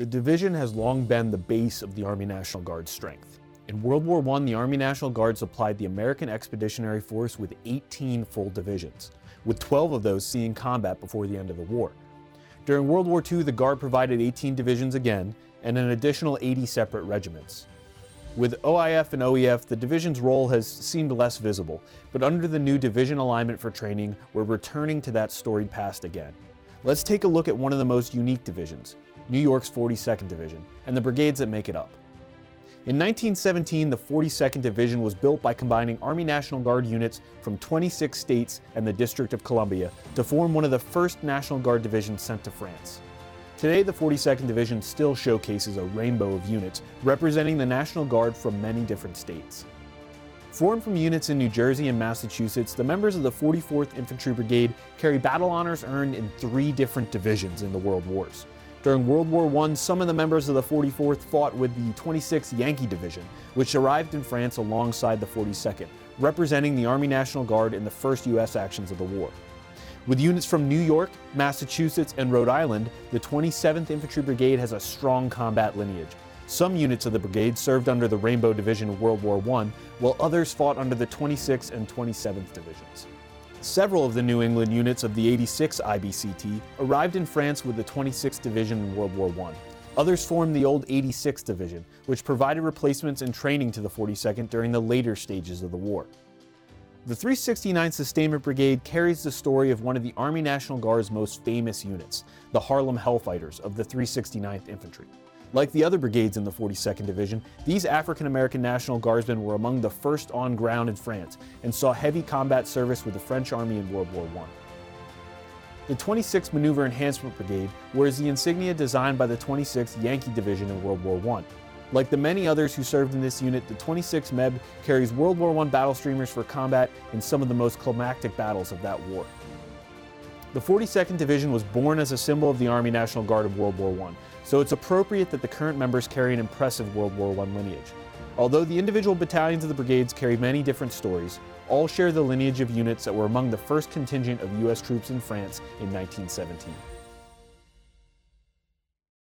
The division has long been the base of the Army National Guard's strength. In World War I, the Army National Guard supplied the American Expeditionary Force with 18 full divisions, with 12 of those seeing combat before the end of the war. During World War II, the Guard provided 18 divisions again and an additional 80 separate regiments. With OIF and OEF, the division's role has seemed less visible, but under the new division alignment for training, we're returning to that storied past again. Let's take a look at one of the most unique divisions, New York's 42nd Division, and the brigades that make it up. In 1917, the 42nd Division was built by combining Army National Guard units from 26 states and the District of Columbia to form one of the first National Guard divisions sent to France. Today, the 42nd Division still showcases a rainbow of units representing the National Guard from many different states. Formed from units in New Jersey and Massachusetts, the members of the 44th Infantry Brigade carry battle honors earned in three different divisions in the World Wars. During World War I, some of the members of the 44th fought with the 26th Yankee Division, which arrived in France alongside the 42nd, representing the Army National Guard in the first U.S. actions of the war. With units from New York, Massachusetts, and Rhode Island, the 27th Infantry Brigade has a strong combat lineage. Some units of the brigade served under the Rainbow Division of World War I, while others fought under the 26th and 27th Divisions. Several of the New England units of the 86 IBCT arrived in France with the 26th Division in World War I. Others formed the old 86th Division, which provided replacements and training to the 42nd during the later stages of the war. The 369th Sustainment Brigade carries the story of one of the Army National Guard's most famous units, the Harlem Hellfighters of the 369th Infantry. Like the other brigades in the 42nd Division, these African American National Guardsmen were among the first on ground in France and saw heavy combat service with the French Army in World War I. The 26th Maneuver Enhancement Brigade wears the insignia designed by the 26th Yankee Division in World War I. Like the many others who served in this unit, the 26th MEB carries World War I battle streamers for combat in some of the most climactic battles of that war. The 42nd Division was born as a symbol of the Army National Guard of World War I, so it's appropriate that the current members carry an impressive World War I lineage. Although the individual battalions of the brigades carry many different stories, all share the lineage of units that were among the first contingent of U.S. troops in France in 1917.